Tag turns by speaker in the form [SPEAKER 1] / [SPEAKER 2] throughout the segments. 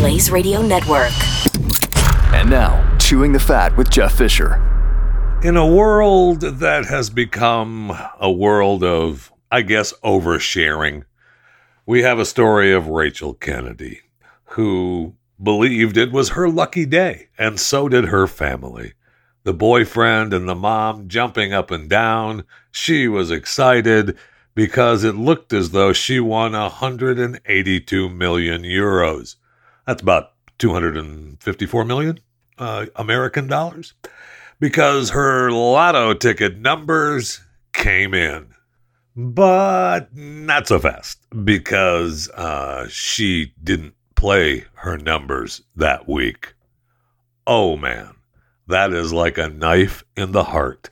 [SPEAKER 1] Blaze Radio Network.
[SPEAKER 2] And now, Chewing the Fat with Jeff Fisher.
[SPEAKER 3] In a world that has become a world of, I guess, oversharing, we have a story of Rachel Kennedy, who believed it was her lucky day, and so did her family. The boyfriend and the mom jumping up and down. She was excited because it looked as though she won 182 million euros. That's about 254 million uh, American dollars. Because her lotto ticket numbers came in. But not so fast because uh, she didn't play her numbers that week. Oh man, that is like a knife in the heart.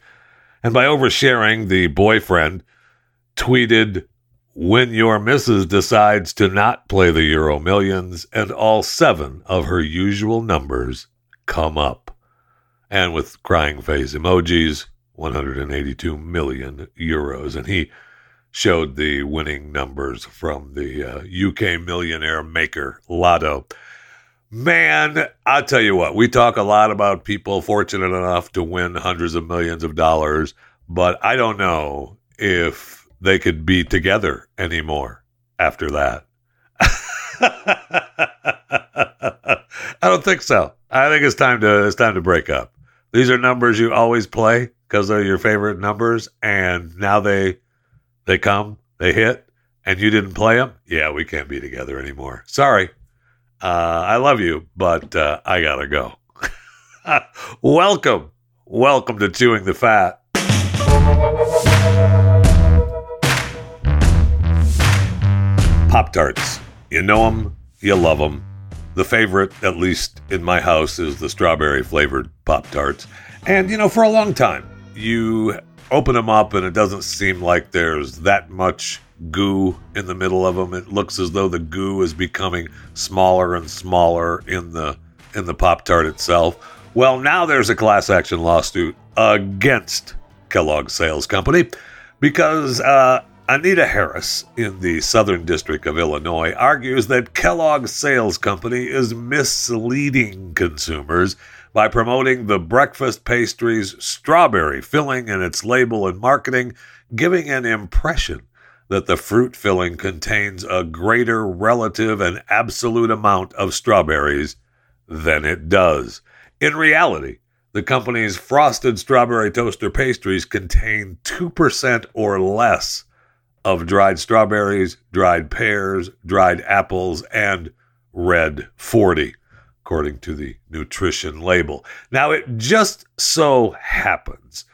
[SPEAKER 3] And by oversharing, the boyfriend tweeted, When your missus decides to not play the Euro Millions and all seven of her usual numbers come up. And with crying face emojis, 182 million euros. And he showed the winning numbers from the uh, UK millionaire maker Lotto. Man, I'll tell you what, we talk a lot about people fortunate enough to win hundreds of millions of dollars, but I don't know if they could be together anymore after that. I don't think so. I think it's time to it's time to break up. These are numbers you always play because they're your favorite numbers, and now they they come, they hit, and you didn't play them. Yeah, we can't be together anymore. Sorry. Uh, I love you, but uh, I gotta go. welcome, welcome to chewing the fat. Pop Tarts. You know them, you love them. The favorite, at least in my house, is the strawberry flavored Pop Tarts. And, you know, for a long time, you open them up and it doesn't seem like there's that much goo in the middle of them. It looks as though the goo is becoming smaller and smaller in the in the Pop Tart itself. Well, now there's a class action lawsuit against Kellogg's Sales Company because uh, Anita Harris in the Southern District of Illinois argues that Kellogg's sales company is misleading consumers by promoting the breakfast pastry's strawberry filling in its label and marketing, giving an impression that the fruit filling contains a greater relative and absolute amount of strawberries than it does. In reality, the company's frosted strawberry toaster pastries contain 2% or less of dried strawberries, dried pears, dried apples, and red 40, according to the nutrition label. Now, it just so happens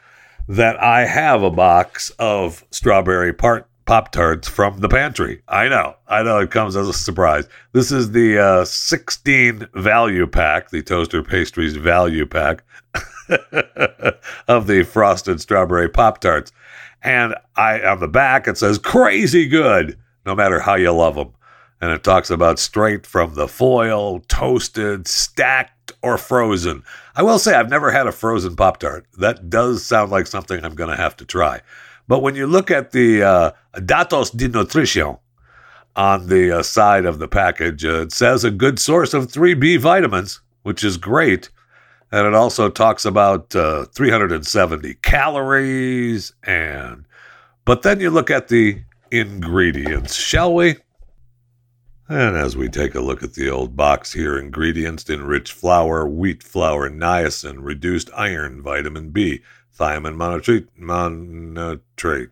[SPEAKER 3] that I have a box of strawberry part Pop Tarts from the pantry. I know, I know it comes as a surprise. This is the uh, 16 value pack, the toaster pastries value pack of the frosted strawberry Pop Tarts. And I on the back it says crazy good, no matter how you love them. And it talks about straight from the foil, toasted, stacked, or frozen. I will say I've never had a frozen Pop Tart. That does sound like something I'm going to have to try. But when you look at the uh, datos de nutrition on the uh, side of the package, uh, it says a good source of 3B vitamins, which is great. And it also talks about uh, 370 calories. And but then you look at the ingredients, shall we? And as we take a look at the old box here, ingredients enriched flour, wheat flour, niacin, reduced iron, vitamin B, thiamine mononitrate, mononitrate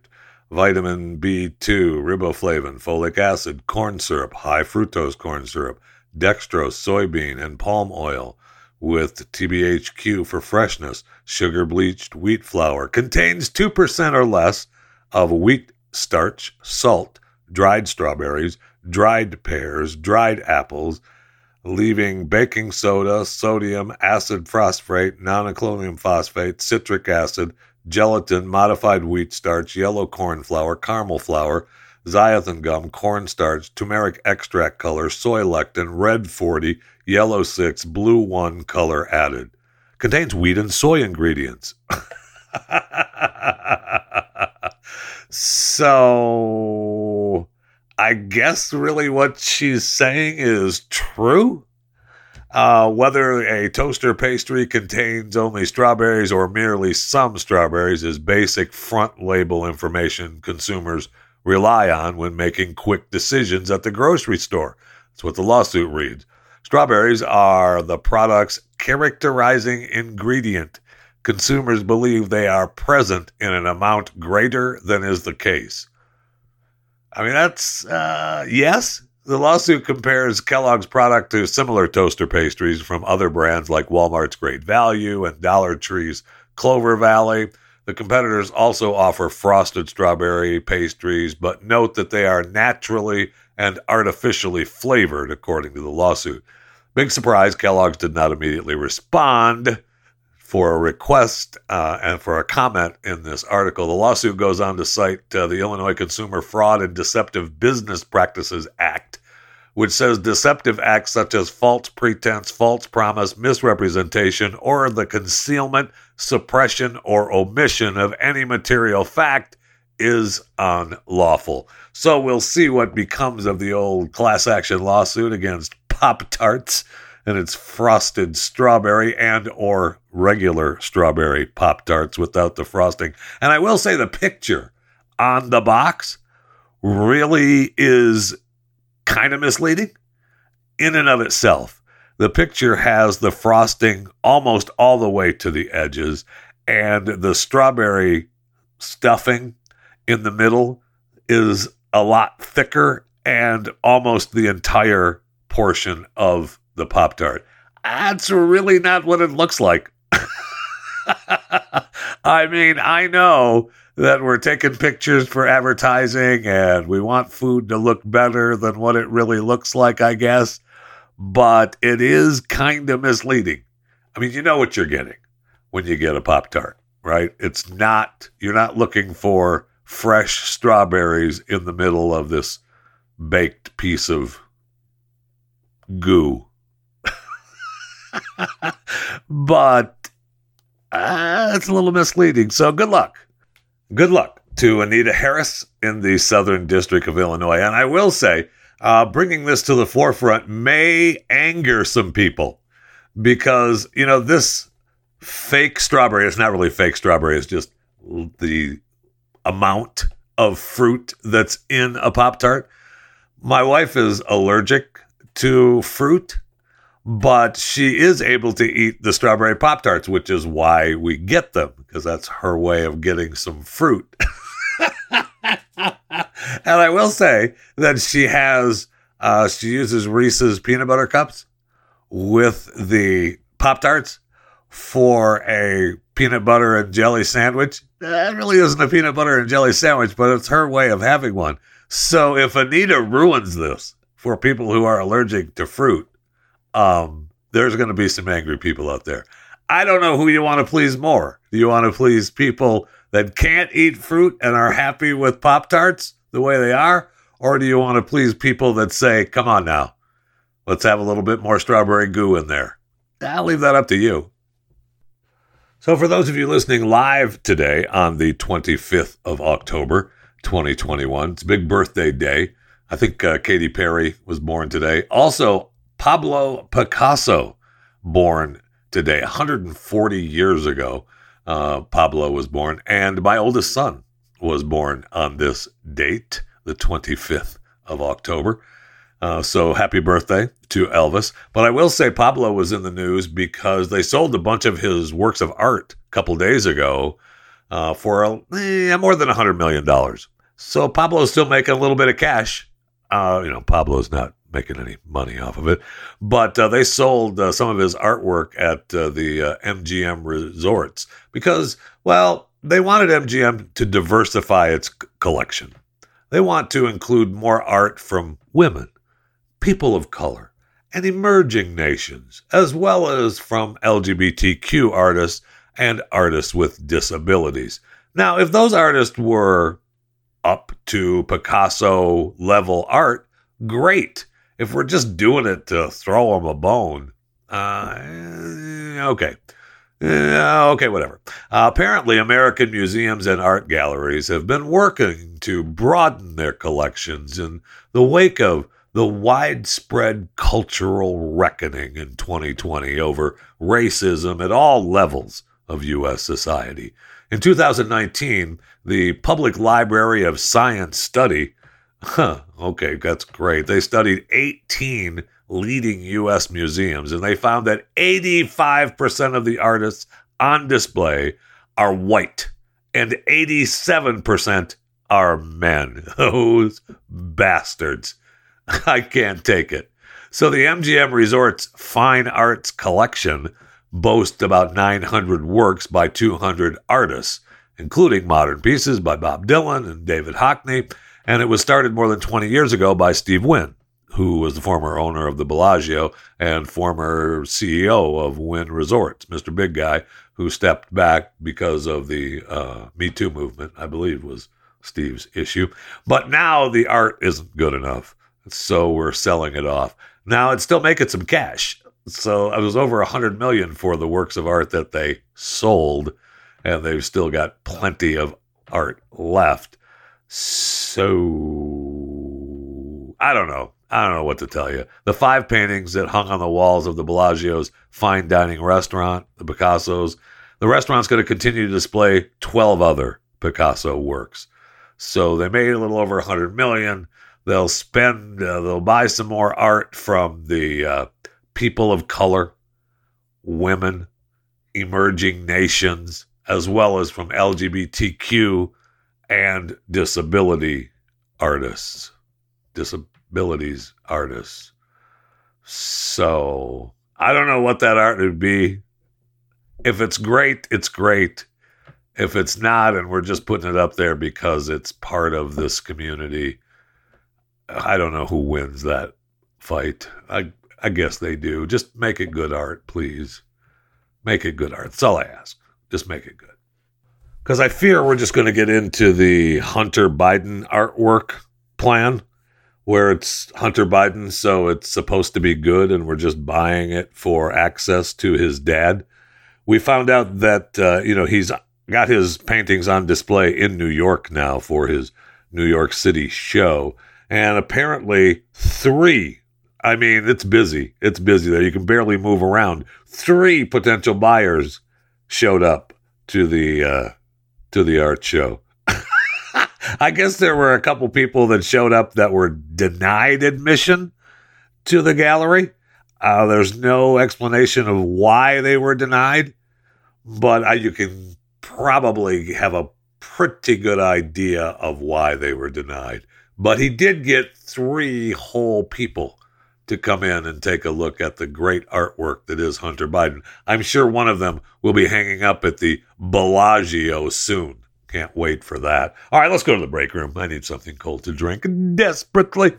[SPEAKER 3] vitamin B2, riboflavin, folic acid, corn syrup, high fructose corn syrup, dextrose, soybean, and palm oil with TBHQ for freshness, sugar bleached wheat flour, contains 2% or less of wheat starch, salt, dried strawberries, dried pears, dried apples, leaving baking soda, sodium, acid phosphate, non phosphate, citric acid, gelatin, modified wheat starch, yellow corn flour, caramel flour, xanthan gum, cornstarch, turmeric extract color, soy lectin, red 40, yellow 6, blue 1 color added. Contains wheat and soy ingredients. so I guess really what she's saying is true. Uh, whether a toaster pastry contains only strawberries or merely some strawberries is basic front label information consumers rely on when making quick decisions at the grocery store. That's what the lawsuit reads. Strawberries are the product's characterizing ingredient. Consumers believe they are present in an amount greater than is the case. I mean, that's, uh, yes, the lawsuit compares Kellogg's product to similar toaster pastries from other brands like Walmart's Great Value and Dollar Tree's Clover Valley. The competitors also offer frosted strawberry pastries, but note that they are naturally and artificially flavored, according to the lawsuit. Big surprise, Kellogg's did not immediately respond for a request uh, and for a comment in this article. The lawsuit goes on to cite uh, the Illinois Consumer Fraud and Deceptive Business Practices Act, which says deceptive acts such as false pretense, false promise, misrepresentation, or the concealment, suppression, or omission of any material fact is unlawful. So we'll see what becomes of the old class action lawsuit against Pop Tarts and it's frosted strawberry and or regular strawberry pop tarts without the frosting and i will say the picture on the box really is kind of misleading in and of itself the picture has the frosting almost all the way to the edges and the strawberry stuffing in the middle is a lot thicker and almost the entire portion of the Pop Tart. That's really not what it looks like. I mean, I know that we're taking pictures for advertising and we want food to look better than what it really looks like, I guess, but it is kind of misleading. I mean, you know what you're getting when you get a Pop Tart, right? It's not, you're not looking for fresh strawberries in the middle of this baked piece of goo but uh, it's a little misleading. So good luck. Good luck to Anita Harris in the Southern District of Illinois. And I will say, uh, bringing this to the forefront may anger some people because, you know, this fake strawberry, it's not really fake strawberry, it's just the amount of fruit that's in a Pop Tart. My wife is allergic to fruit but she is able to eat the strawberry pop tarts which is why we get them because that's her way of getting some fruit. And i will say that she has uh, she uses reese's peanut butter cups with the pop tarts for a peanut butter and jelly sandwich. That really isn't a peanut butter and jelly sandwich but it's her way of having one. So if anita ruins this for people who are allergic to fruit um, there's going to be some angry people out there. I don't know who you want to please more. Do you want to please people that can't eat fruit and are happy with Pop Tarts the way they are? Or do you want to please people that say, come on now, let's have a little bit more strawberry goo in there? I'll leave that up to you. So, for those of you listening live today on the 25th of October, 2021, it's a big birthday day. I think uh, Katy Perry was born today. Also, Pablo Picasso, born today, 140 years ago. Uh, Pablo was born, and my oldest son was born on this date, the 25th of October. Uh, so happy birthday to Elvis. But I will say Pablo was in the news because they sold a bunch of his works of art a couple days ago uh, for eh, more than $100 million. So Pablo's still making a little bit of cash. Uh, you know, Pablo's not making any money off of it. But uh, they sold uh, some of his artwork at uh, the MGM uh, resorts because, well, they wanted MGM to diversify its c- collection. They want to include more art from women, people of color, and emerging nations, as well as from LGBTQ artists and artists with disabilities. Now, if those artists were up to Picasso level art, great if we're just doing it to throw them a bone, uh, okay. Uh, okay, whatever. Uh, apparently, American museums and art galleries have been working to broaden their collections in the wake of the widespread cultural reckoning in 2020 over racism at all levels of U.S. society. In 2019, the Public Library of Science Study, huh, okay, that's great. They studied 18 leading U.S. museums and they found that 85% of the artists on display are white and 87% are men. Those bastards. I can't take it. So the MGM Resorts Fine Arts Collection boasts about 900 works by 200 artists, including modern pieces by Bob Dylan and David Hockney, and it was started more than 20 years ago by Steve Wynn, who was the former owner of the Bellagio and former CEO of Wynn Resorts, Mr. Big Guy, who stepped back because of the uh, Me Too movement, I believe was Steve's issue. But now the art isn't good enough. So we're selling it off. Now it's still making some cash. So it was over a hundred million for the works of art that they sold, and they've still got plenty of art left. So I don't know. I don't know what to tell you. The five paintings that hung on the walls of the Bellagio's fine dining restaurant, the Picasso's, the restaurant's going to continue to display 12 other Picasso works. So they made a little over 100 million. They'll spend, uh, they'll buy some more art from the uh, people of color, women, emerging nations, as well as from LGBTQ and disability artists, disabilities artists. So I don't know what that art would be. If it's great, it's great. If it's not, and we're just putting it up there because it's part of this community, I don't know who wins that fight. I I guess they do. Just make it good art, please. Make it good art. That's all I ask. Just make it good. Because I fear we're just going to get into the Hunter Biden artwork plan, where it's Hunter Biden, so it's supposed to be good, and we're just buying it for access to his dad. We found out that uh, you know he's got his paintings on display in New York now for his New York City show. And apparently, three, I mean, it's busy. It's busy there. You can barely move around. Three potential buyers showed up to the uh, to the art show. I guess there were a couple people that showed up that were denied admission to the gallery. Uh, there's no explanation of why they were denied, but uh, you can probably have a pretty good idea of why they were denied. But he did get three whole people to come in and take a look at the great artwork that is Hunter Biden. I'm sure one of them will be hanging up at the Bellagio soon. Can't wait for that. All right, let's go to the break room. I need something cold to drink desperately.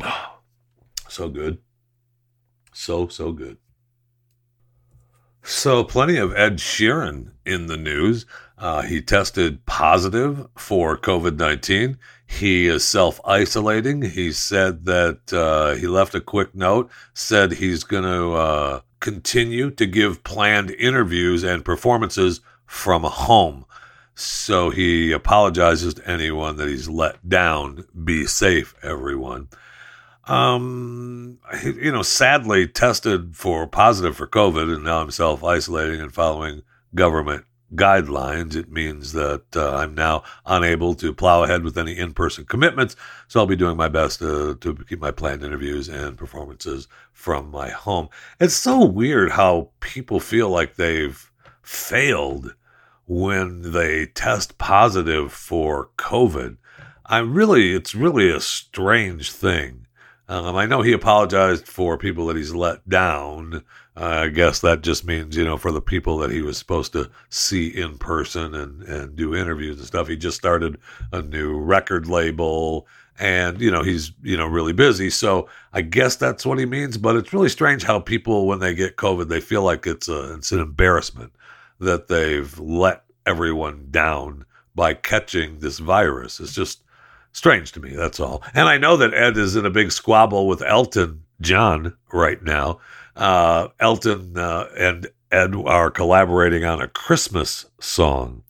[SPEAKER 3] So good. So, so good. So, plenty of Ed Sheeran in the news. Uh, he tested positive for COVID 19. He is self isolating. He said that uh, he left a quick note, said he's going to uh, continue to give planned interviews and performances from home. So, he apologizes to anyone that he's let down. Be safe, everyone um, you know, sadly tested for positive for COVID, and now I'm self isolating and following government guidelines. It means that uh, I'm now unable to plow ahead with any in person commitments. So I'll be doing my best to, to keep my planned interviews and performances from my home. It's so weird how people feel like they've failed when they test positive for COVID. I really, it's really a strange thing. Um, I know he apologized for people that he's let down. Uh, I guess that just means, you know, for the people that he was supposed to see in person and, and do interviews and stuff. He just started a new record label and, you know, he's, you know, really busy. So I guess that's what he means. But it's really strange how people, when they get COVID, they feel like it's, a, it's an embarrassment that they've let everyone down by catching this virus. It's just, strange to me. That's all. And I know that Ed is in a big squabble with Elton John right now. uh, Elton uh, and Ed are collaborating on a Christmas song.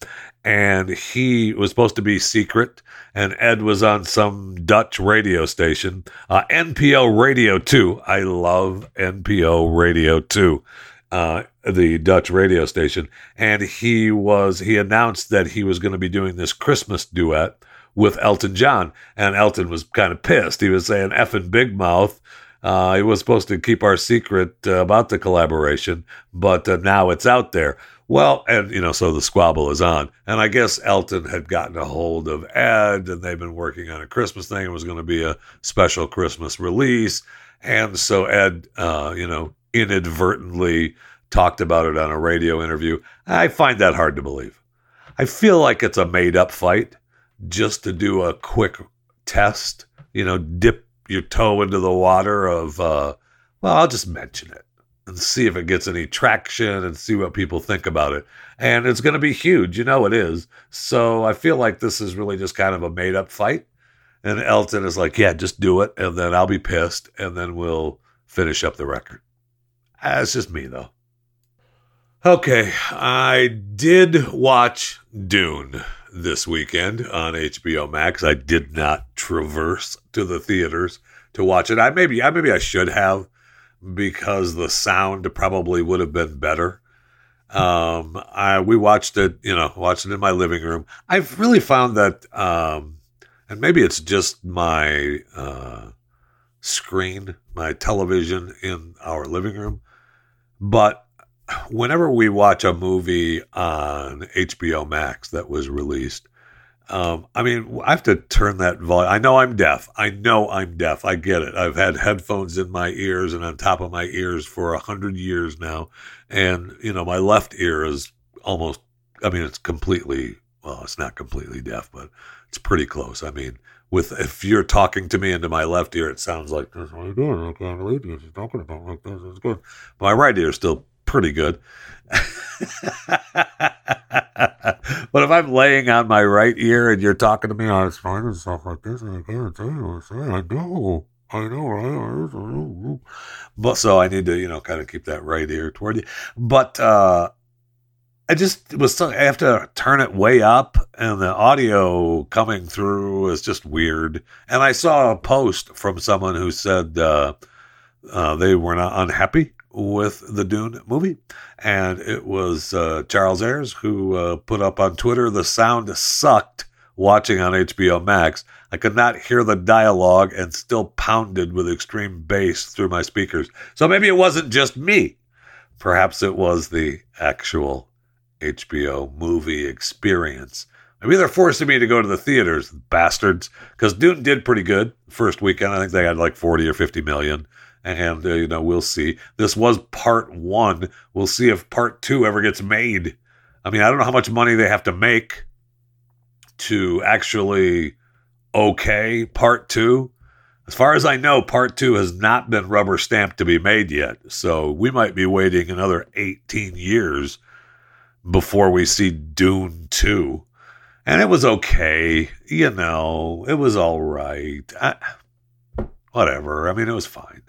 [SPEAKER 3] And he was supposed to be secret, and Ed was on some Dutch radio station, uh, NPO Radio 2. I love NPO Radio 2 uh, the Dutch radio station, and he was he announced that he was going to be doing this Christmas duet with Elton John, and Elton was kind of pissed. He was saying "effing big mouth." Uh, he was supposed to keep our secret uh, about the collaboration, but uh, now it's out there. Well, and you know, so the squabble is on, and I guess Elton had gotten a hold of Ed, and they've been working on a Christmas thing. It was going to be a special Christmas release, and so Ed, uh, you know, inadvertently talked about it on a radio interview. I find that hard to believe. I feel like it's a made up fight just to do a quick test, you know, dip your toe into the water of, uh, well, I'll just mention it and see if it gets any traction and see what people think about it. And it's going to be huge. You know, it is. So I feel like this is really just kind of a made up fight. And Elton is like, yeah, just do it. And then I'll be pissed. And then we'll finish up the record. That's just me, though. Okay, I did watch Dune this weekend on HBO Max. I did not traverse to the theaters to watch it. I maybe I maybe I should have because the sound probably would have been better. Um, I we watched it, you know, watched it in my living room. I've really found that, um, and maybe it's just my uh, screen, my television in our living room, but whenever we watch a movie on HBO Max that was released, um, I mean, I have to turn that volume. I know I'm deaf. I know I'm deaf. I get it. I've had headphones in my ears and on top of my ears for a hundred years now, and you know, my left ear is almost. I mean, it's completely. Well, it's not completely deaf, but it's pretty close. I mean, with if you're talking to me into my left ear, it sounds like this. What are you doing? I can't believe you're talking about like this. It's good. My right ear is still pretty good. but if I'm laying on my right ear and you're talking to me fine and stuff like this, and I can't tell you what I'm saying, I know. I know, right? But so I need to, you know, kind of keep that right ear toward you. But uh I just was, so, I have to turn it way up, and the audio coming through is just weird. And I saw a post from someone who said uh, uh, they were not unhappy with the Dune movie. And it was uh, Charles Ayres who uh, put up on Twitter the sound sucked watching on HBO Max. I could not hear the dialogue and still pounded with extreme bass through my speakers. So maybe it wasn't just me. Perhaps it was the actual HBO movie experience. Maybe they're forcing me to go to the theaters, bastards, because Dune did pretty good first weekend. I think they had like 40 or 50 million and uh, you know we'll see. This was part one. We'll see if part two ever gets made. I mean, I don't know how much money they have to make to actually okay part two. As far as I know, part two has not been rubber stamped to be made yet. So we might be waiting another 18 years before we see Dune 2. And it was okay. You know, it was all right. I, whatever. I mean, it was fine.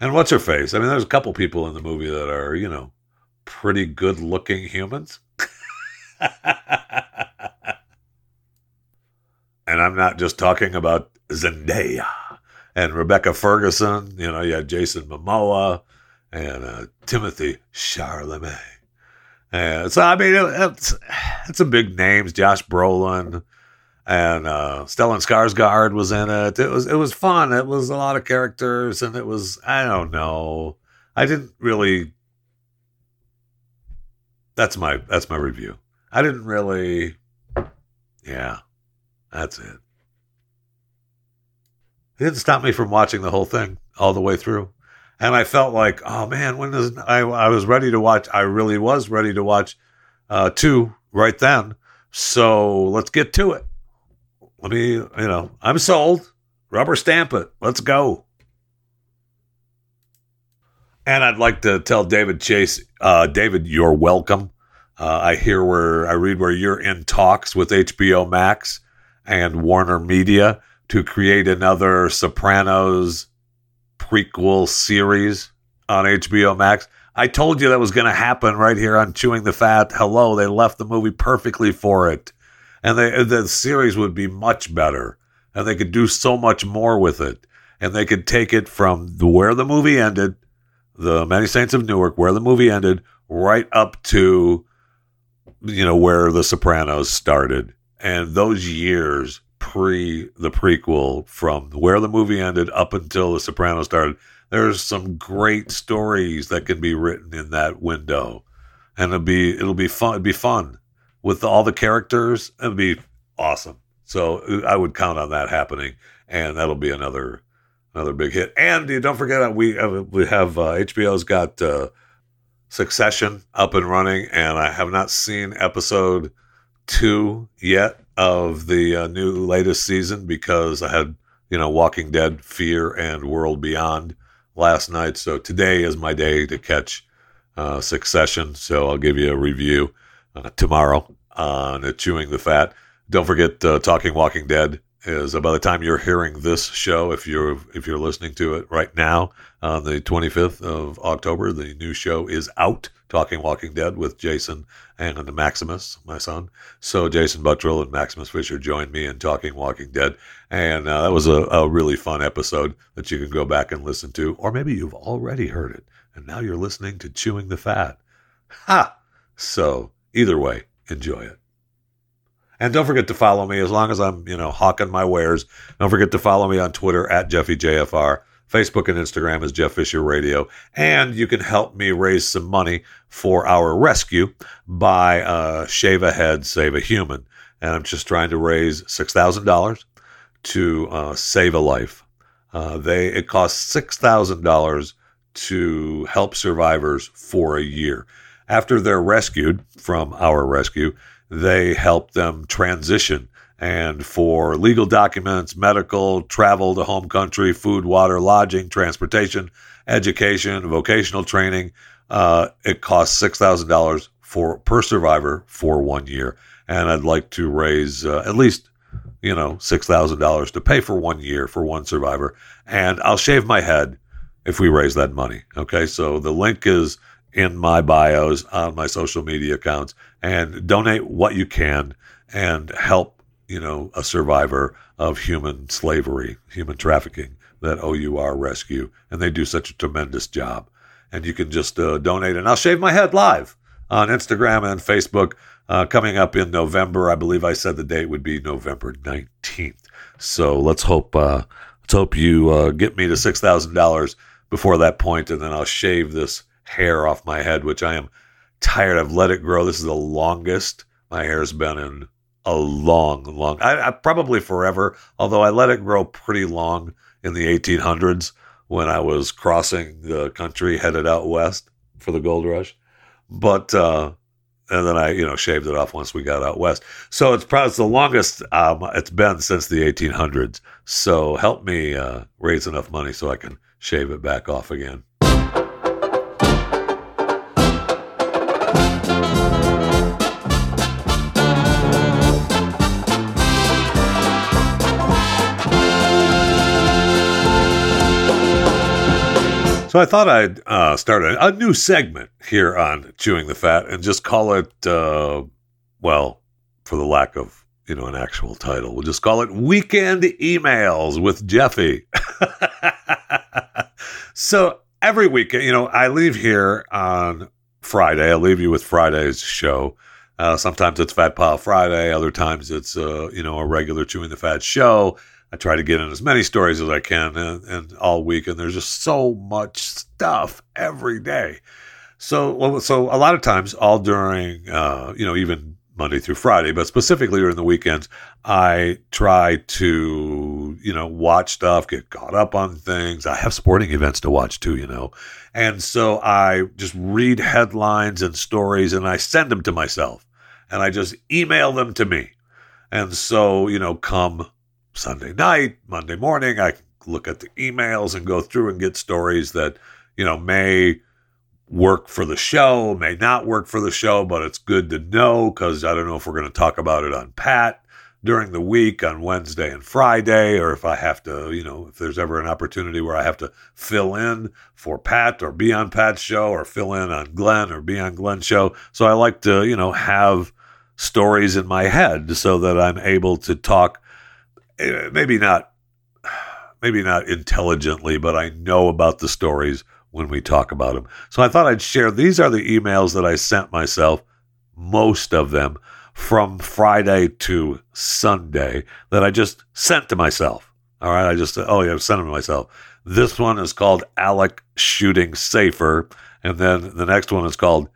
[SPEAKER 3] And what's her face? I mean, there's a couple people in the movie that are, you know, pretty good looking humans. and I'm not just talking about Zendaya and Rebecca Ferguson. You know, you had Jason Momoa and uh, Timothée Chalamet. And so, I mean, it's, it's some big names. Josh Brolin and uh, Stellan Skarsgård was in it. It was it was fun. It was a lot of characters, and it was I don't know. I didn't really. That's my that's my review. I didn't really. Yeah, that's it. It didn't stop me from watching the whole thing all the way through, and I felt like, oh man, when is I? I was ready to watch. I really was ready to watch uh, two right then. So let's get to it let me, you know, I'm sold. Rubber stamp it. Let's go. And I'd like to tell David Chase, uh, David, you're welcome. Uh, I hear where I read where you're in talks with HBO Max and Warner Media to create another Sopranos prequel series. on HBO Max. I told you that was going to happen right here on Chewing the Fat. Hello, they left the movie perfectly for it. And they, the series would be much better. And they could do so much more with it. And they could take it from where the movie ended, the Many Saints of Newark, where the movie ended, right up to, you know, where The Sopranos started. And those years pre the prequel, from where the movie ended up until The Sopranos started, there's some great stories that can be written in that window, and it'll be it'll be fun. It'll be fun with all the characters. It'll be awesome. So I would count on that happening, and that'll be another another big hit. And don't forget, we uh, we have uh, HBO's got uh, Succession up and running, and I have not seen episode two yet of the uh, new latest season because I had you know Walking Dead, Fear, and World Beyond last night. So today is my day to catch uh, Succession. So I'll give you a review uh, tomorrow on Chewing the Fat. Don't forget, uh, Talking Walking Dead is uh, by the time you're hearing this show, if you're if you're listening to it right now on the 25th of October, the new show is out. Talking Walking Dead with Jason and Maximus, my son. So Jason Buttrill and Maximus Fisher joined me in Talking Walking Dead, and uh, that was a, a really fun episode that you can go back and listen to, or maybe you've already heard it and now you're listening to Chewing the Fat. Ha! So either way, enjoy it. And don't forget to follow me as long as I'm, you know, hawking my wares. Don't forget to follow me on Twitter at JeffyJFR. Facebook and Instagram is Jeff Fisher Radio. And you can help me raise some money for our rescue by uh, Shave a Head, Save a Human. And I'm just trying to raise $6,000 to uh, save a life. Uh, they It costs $6,000 to help survivors for a year. After they're rescued from our rescue, they help them transition and for legal documents, medical, travel to home country, food, water, lodging, transportation, education, vocational training. Uh, it costs six thousand dollars for per survivor for one year, and I'd like to raise uh, at least you know six thousand dollars to pay for one year for one survivor, and I'll shave my head if we raise that money. Okay, so the link is in my bios on my social media accounts, and donate what you can and help you know, a survivor of human slavery, human trafficking that OUR rescue, and they do such a tremendous job. And you can just uh, donate, and I'll shave my head live on Instagram and Facebook uh, coming up in November. I believe I said the date would be November nineteenth. So let's hope uh, let's hope you uh, get me to six thousand dollars before that point, and then I'll shave this hair off my head, which I am tired. I've let it grow. This is the longest my hair's been in a long, long, I, I, probably forever. Although I let it grow pretty long in the 1800s when I was crossing the country headed out west for the gold rush. But uh, and then I, you know, shaved it off once we got out west. So it's probably it's the longest um, it's been since the 1800s. So help me uh, raise enough money so I can shave it back off again. So I thought I'd uh, start a, a, new segment here on Chewing the Fat and just call it, uh, well, for the lack of you know an actual title, we'll just call it Weekend Emails with Jeffy. so every weekend, you know, I leave here on Friday. I leave you with Friday's show. Uh, sometimes it's Fat Pile Friday. Other times it's uh, you know a regular Chewing the Fat show. I try to get in as many stories as I can and, and all week, and there's just so much stuff every day. So, so a lot of times, all during, uh, you know, even Monday through Friday, but specifically during the weekends, I try to, you know, watch stuff, get caught up on things. I have sporting events to watch too, you know. And so I just read headlines and stories and I send them to myself and I just email them to me. And so, you know, come Sunday night, Monday morning, I look at the emails and go through and get stories that, you know, may work for the show, may not work for the show, but it's good to know because I don't know if we're going to talk about it on Pat during the week on Wednesday and Friday, or if I have to, you know, if there's ever an opportunity where I have to fill in for Pat or be on Pat's show or fill in on Glenn or be on Glenn's show. So I like to, you know, have stories in my head so that I'm able to talk, Eh, maybe not, maybe not intelligently, but I know about the stories when we talk about them. So I thought I'd share. These are the emails that I sent myself, most of them from Friday to Sunday that I just sent to myself. All right. I just, oh, yeah, I sent them to myself. This one is called Alec Shooting Safer. And then the next one is called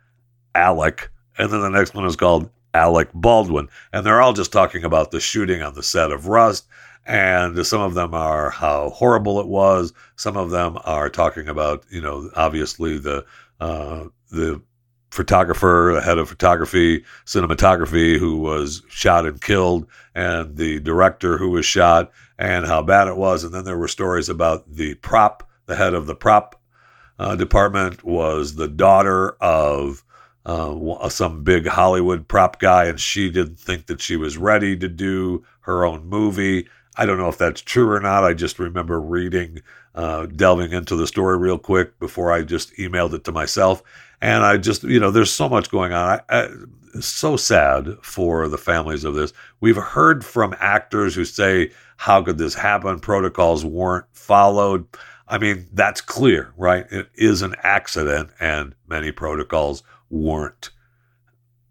[SPEAKER 3] Alec. And then the next one is called Alec Baldwin. And they're all just talking about the shooting on the set of Rust. And some of them are how horrible it was. Some of them are talking about, you know, obviously the, uh, the photographer, the head of photography, cinematography, who was shot and killed, and the director who was shot, and how bad it was. And then there were stories about the prop, the head of the prop uh, department was the daughter of uh, some big Hollywood prop guy, and she didn't think that she was ready to do her own movie. I don't know if that's true or not. I just remember reading, uh, delving into the story real quick before I just emailed it to myself. And I just, you know, there's so much going on. I, I, so sad for the families of this. We've heard from actors who say, How could this happen? Protocols weren't followed. I mean, that's clear, right? It is an accident and many protocols weren't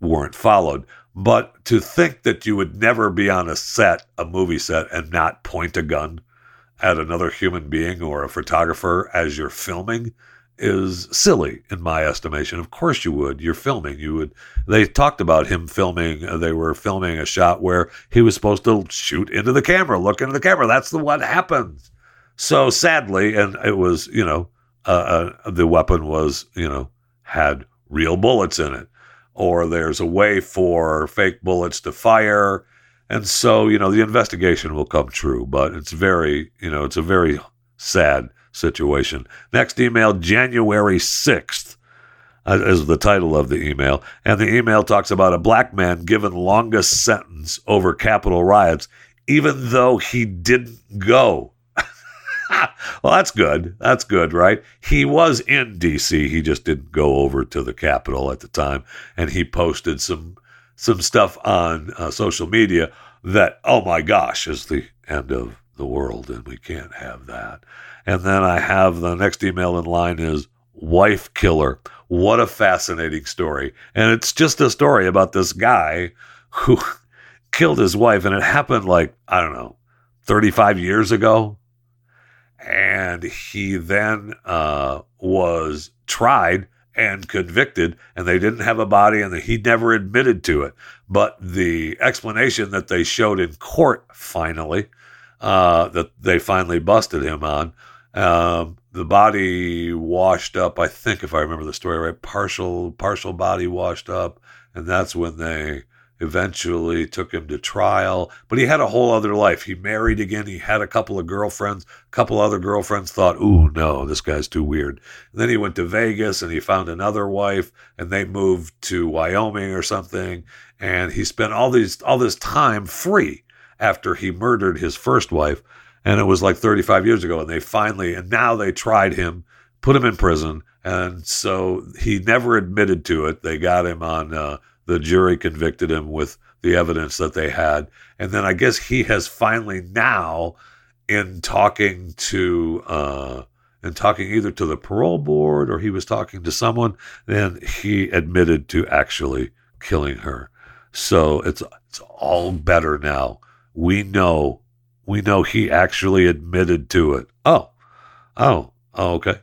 [SPEAKER 3] weren't followed. But to think that you would never be on a set, a movie set, and not point a gun at another human being or a photographer as you're filming is silly in my estimation. Of course you would. You're filming. You would. They talked about him filming. Uh, they were filming a shot where he was supposed to shoot into the camera, look into the camera. That's the what happens. So sadly, and it was you know uh, uh, the weapon was you know had real bullets in it, or there's a way for fake bullets to fire. And so, you know, the investigation will come true, but it's very, you know, it's a very sad situation. Next email, January 6th, uh, is the title of the email. And the email talks about a black man given longest sentence over Capitol riots, even though he didn't go. well, that's good. That's good, right? He was in D.C. He just didn't go over to the Capitol at the time, and he posted some some stuff on uh, social media that, oh my gosh, is the end of the world, and we can't have that. And then I have the next email in line is wife killer. What a fascinating story. And it's just a story about this guy who killed his wife, and it happened like, I don't know, 35 years ago. And he then uh, was tried and convicted, and they didn't have a body, and he never admitted to it. But the explanation that they showed in court finally, uh, that they finally busted him on, um, the body washed up. I think, if I remember the story right, partial partial body washed up, and that's when they eventually took him to trial. But he had a whole other life. He married again. He had a couple of girlfriends. A couple other girlfriends thought, "Ooh, no, this guy's too weird." And then he went to Vegas and he found another wife, and they moved to Wyoming or something. And he spent all these all this time free after he murdered his first wife and it was like 35 years ago and they finally and now they tried him put him in prison and so he never admitted to it they got him on uh, the jury convicted him with the evidence that they had and then i guess he has finally now in talking to uh, in talking either to the parole board or he was talking to someone then he admitted to actually killing her so it's it's all better now we know we know he actually admitted to it. Oh, oh, oh okay.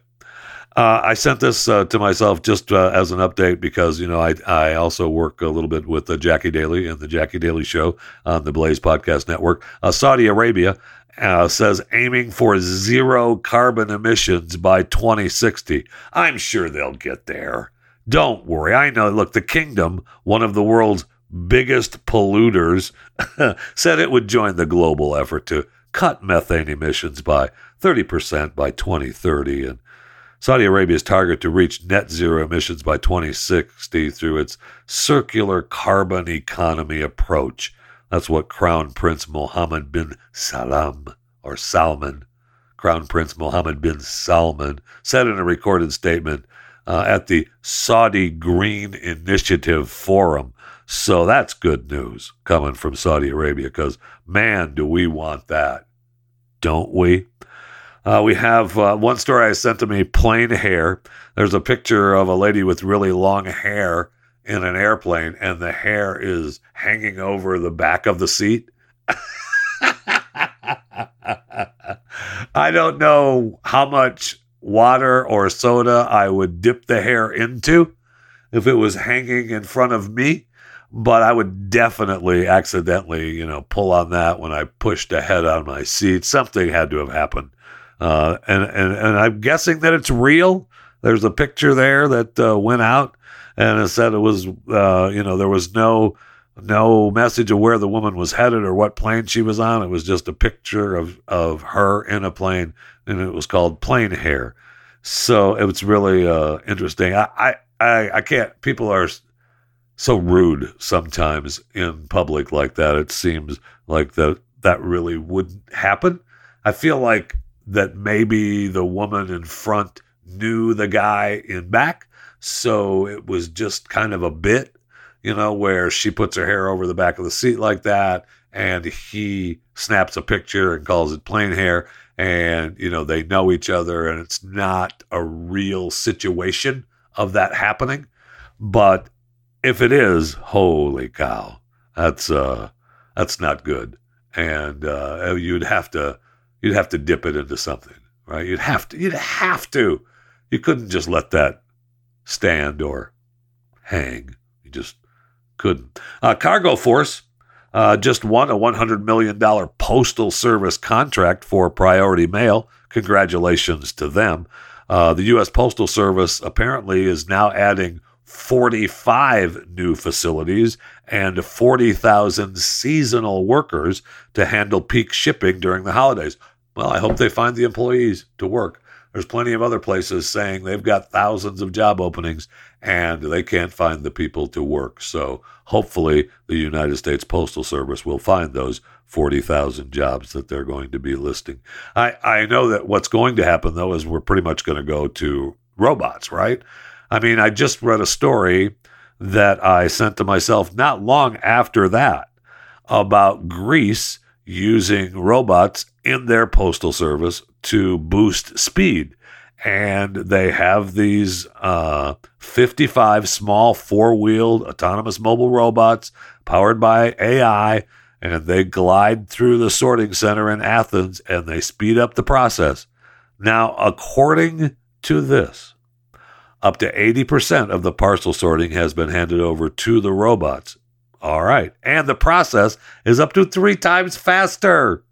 [SPEAKER 3] Uh, I sent this uh, to myself just uh, as an update because you know I I also work a little bit with Jackie Daly and the Jackie Daly Show on the Blaze Podcast Network. Uh, Saudi Arabia uh, says aiming for zero carbon emissions by 2060. I'm sure they'll get there. Don't worry. I know. Look, the kingdom, one of the world's biggest polluters, said it would join the global effort to cut methane emissions by 30% by 2030 and Saudi Arabia's target to reach net zero emissions by 2060 through its circular carbon economy approach That's what Crown Prince Mohammed bin Salam or Salman, Crown Prince Mohammed bin Salman, said in a recorded statement uh, at the Saudi Green Initiative Forum. So that's good news coming from Saudi Arabia because, man, do we want that, don't we? Uh, we have uh, one story I sent to me plain hair. There's a picture of a lady with really long hair in an airplane, and the hair is hanging over the back of the seat. I don't know how much water or soda I would dip the hair into if it was hanging in front of me, but I would definitely accidentally, you know, pull on that when I pushed ahead on my seat. Something had to have happened. Uh, and, and, and I'm guessing that it's real. There's a picture there that uh, went out and it said it was, uh, you know, there was no no message of where the woman was headed or what plane she was on. It was just a picture of, of her in a plane, and it was called Plane Hair. So it was really uh, interesting. I, I, I can't, people are so rude sometimes in public like that. It seems like that that really wouldn't happen. I feel like that maybe the woman in front knew the guy in back. So it was just kind of a bit you know, where she puts her hair over the back of the seat like that, and he snaps a picture and calls it plain hair, and you know they know each other, and it's not a real situation of that happening, but if it is, holy cow, that's uh, that's not good, and uh, you'd have to you'd have to dip it into something, right? You'd have to you'd have to. You couldn't just let that stand or hang. You just couldn't. Uh, Cargo Force uh, just won a $100 million postal service contract for priority mail. Congratulations to them. Uh, the U.S. Postal Service apparently is now adding 45 new facilities and 40,000 seasonal workers to handle peak shipping during the holidays. Well, I hope they find the employees to work. There's plenty of other places saying they've got thousands of job openings and they can't find the people to work. So hopefully the United States Postal Service will find those 40,000 jobs that they're going to be listing. I, I know that what's going to happen though is we're pretty much going to go to robots, right? I mean, I just read a story that I sent to myself not long after that about Greece using robots in their postal service to boost speed. And they have these uh, 55 small four wheeled autonomous mobile robots powered by AI, and they glide through the sorting center in Athens and they speed up the process. Now, according to this, up to 80% of the parcel sorting has been handed over to the robots. All right. And the process is up to three times faster.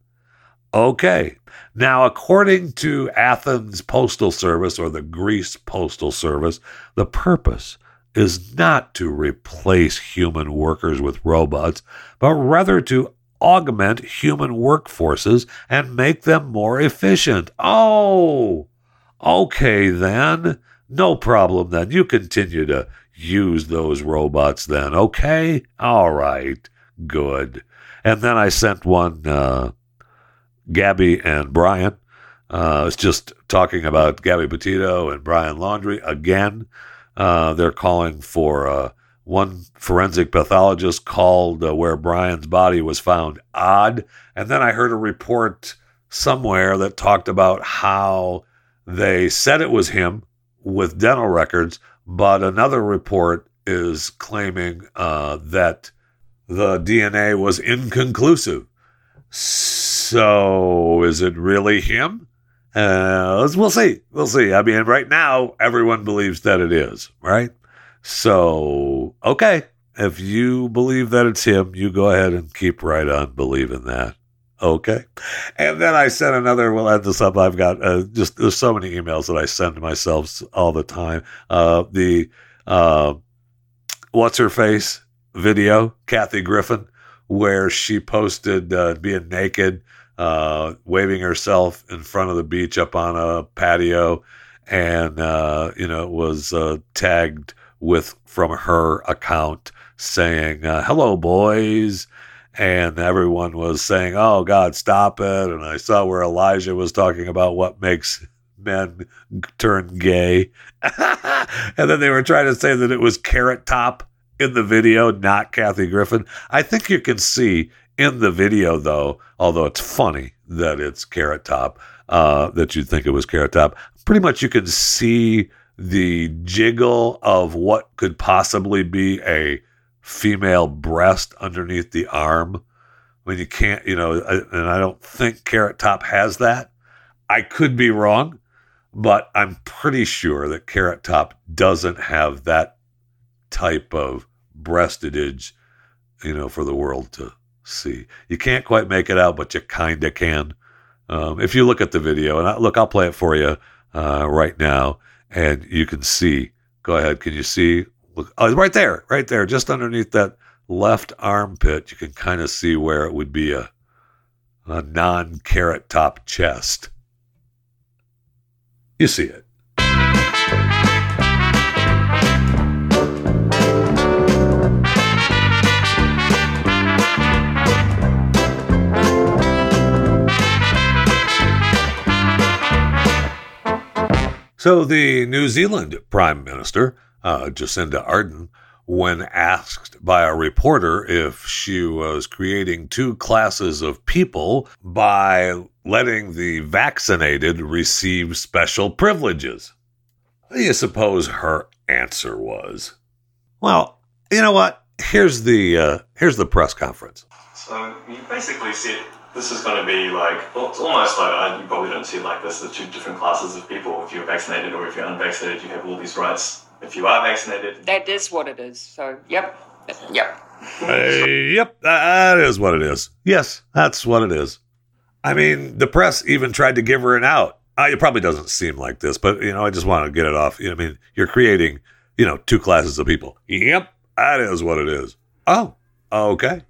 [SPEAKER 3] Okay. Now, according to Athens Postal Service or the Greece Postal Service, the purpose is not to replace human workers with robots, but rather to augment human workforces and make them more efficient. Oh, okay, then. No problem, then. You continue to use those robots, then. Okay? All right. Good. And then I sent one uh, Gabby and Brian. Uh, it's just talking about Gabby Petito and Brian Laundrie again. Uh, they're calling for uh, one forensic pathologist called uh, where Brian's body was found odd. And then I heard a report somewhere that talked about how they said it was him with dental records, but another report is claiming uh, that the DNA was inconclusive. So is it really him? Uh, we'll see. We'll see. I mean, right now, everyone believes that it is, right? So, okay. If you believe that it's him, you go ahead and keep right on believing that. Okay. And then I sent another, we'll add this up. I've got uh, just, there's so many emails that I send to myself all the time. Uh, the, uh, what's her face video, Kathy Griffin where she posted uh, being naked, uh, waving herself in front of the beach up on a patio, and uh, you know was uh, tagged with from her account saying uh, "Hello, boys." and everyone was saying, "Oh God, stop it!" And I saw where Elijah was talking about what makes men turn gay, and then they were trying to say that it was Carrot Top in the video, not Kathy Griffin. I think you can see in the video, though, although it's funny that it's Carrot Top, uh, that you'd think it was Carrot Top. Pretty much, you can see the jiggle of what could possibly be a female breast underneath the arm. I mean, you can't, you know, and I don't think Carrot Top has that. I could be wrong, but I'm pretty sure that Carrot Top doesn't have that type of breastage, you know, for the world to see. You can't quite make it out, but you kind of can. Um, if you look at the video, and I, look, I'll play it for you uh, right now, and you can see. Go ahead. Can you see Look, oh, right there, right there, just underneath that left armpit, you can kind of see where it would be a, a non carrot top chest. You see it. So, the New Zealand Prime Minister uh, Jacinda Ardern when asked by a reporter if she was creating two classes of people by letting the vaccinated receive special privileges. What do you suppose her answer was? Well, you know what? Here's the uh, here's the press conference.
[SPEAKER 1] So you basically said this is going to be like well, it's almost like uh, you probably don't see it like this. The two different classes of people. If you're vaccinated or if you're unvaccinated, you have all these rights if you are vaccinated.
[SPEAKER 4] That is what it is. So, yep. Yep.
[SPEAKER 3] Uh, yep, that is what it is. Yes, that's what it is. I mean, the press even tried to give her an out. Uh, it probably doesn't seem like this, but you know, I just want to get it off. You know, I mean, you're creating, you know, two classes of people. Yep, that is what it is. Oh, okay.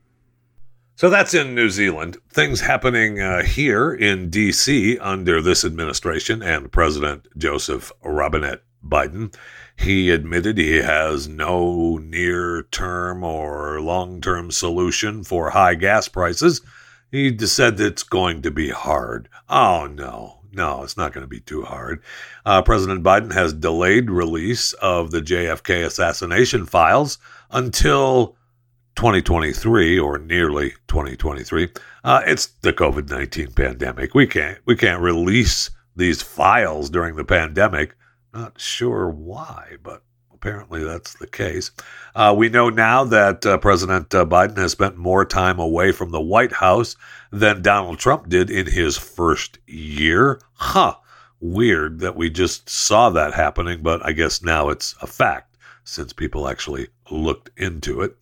[SPEAKER 3] So that's in New Zealand. Things happening uh, here in D.C. under this administration and President Joseph Robinette Biden. He admitted he has no near term or long term solution for high gas prices. He said it's going to be hard. Oh, no, no, it's not going to be too hard. Uh, President Biden has delayed release of the JFK assassination files until 2023 or nearly 2023. Uh, it's the COVID 19 pandemic. We can't we can't release these files during the pandemic. Not sure why, but apparently that's the case. Uh, we know now that uh, President uh, Biden has spent more time away from the White House than Donald Trump did in his first year. Huh. Weird that we just saw that happening, but I guess now it's a fact since people actually looked into it.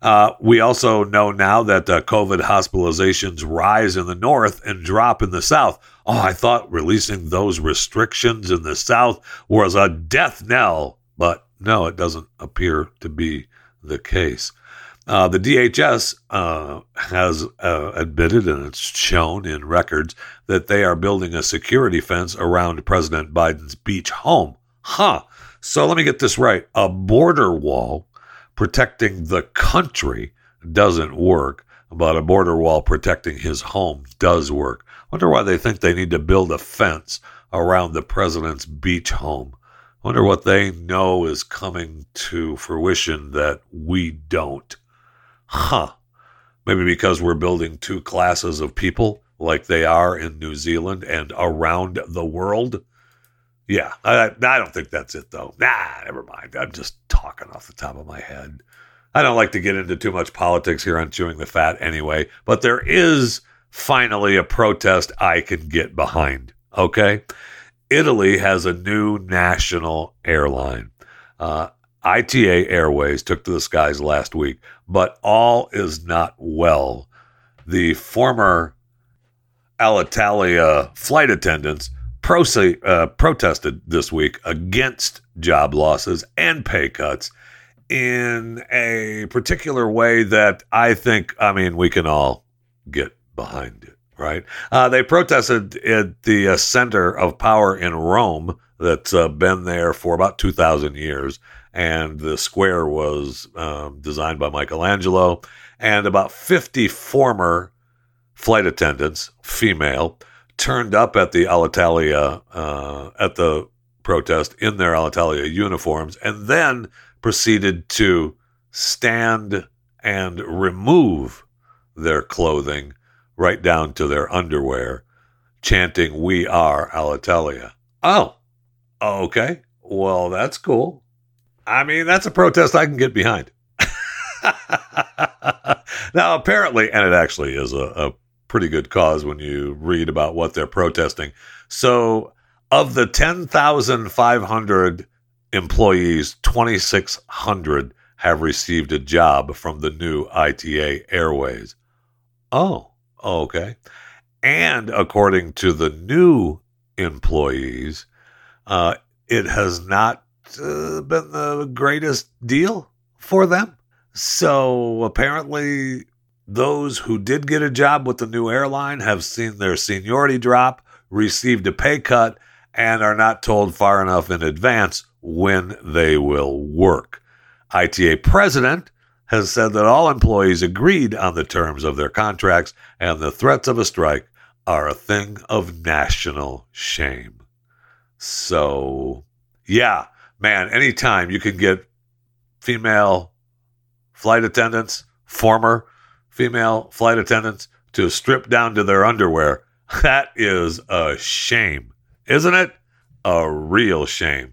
[SPEAKER 3] Uh, we also know now that uh, COVID hospitalizations rise in the north and drop in the south. Oh, I thought releasing those restrictions in the south was a death knell, but no, it doesn't appear to be the case. Uh, the DHS uh, has uh, admitted, and it's shown in records, that they are building a security fence around President Biden's beach home. Huh. So let me get this right. A border wall protecting the country doesn't work, but a border wall protecting his home does work. Wonder why they think they need to build a fence around the president's beach home. Wonder what they know is coming to fruition that we don't. Huh. Maybe because we're building two classes of people like they are in New Zealand and around the world. Yeah, I, I don't think that's it though. Nah, never mind. I'm just talking off the top of my head. I don't like to get into too much politics here on Chewing the Fat anyway, but there is finally a protest I can get behind. Okay? Italy has a new national airline. Uh, ITA Airways took to the skies last week, but all is not well. The former Alitalia flight attendants uh, protested this week against job losses and pay cuts in a particular way that I think, I mean, we can all get behind it, right? Uh, they protested at the uh, center of power in Rome that's uh, been there for about 2,000 years. and the square was um, designed by Michelangelo. And about 50 former flight attendants, female, turned up at the Alitalia uh, at the protest in their Alitalia uniforms, and then proceeded to stand and remove their clothing right down to their underwear, chanting, We are Alitalia. Oh, okay. Well, that's cool. I mean, that's a protest I can get behind. now, apparently, and it actually is a, a pretty good cause when you read about what they're protesting. So, of the 10,500 employees, 2,600 have received a job from the new ITA Airways. Oh, okay. And according to the new employees, uh, it has not uh, been the greatest deal for them. So apparently, those who did get a job with the new airline have seen their seniority drop, received a pay cut, and are not told far enough in advance when they will work. ITA president has said that all employees agreed on the terms of their contracts and the threats of a strike are a thing of national shame. So, yeah, man, anytime you can get female flight attendants, former female flight attendants, to strip down to their underwear, that is a shame, isn't it? A real shame.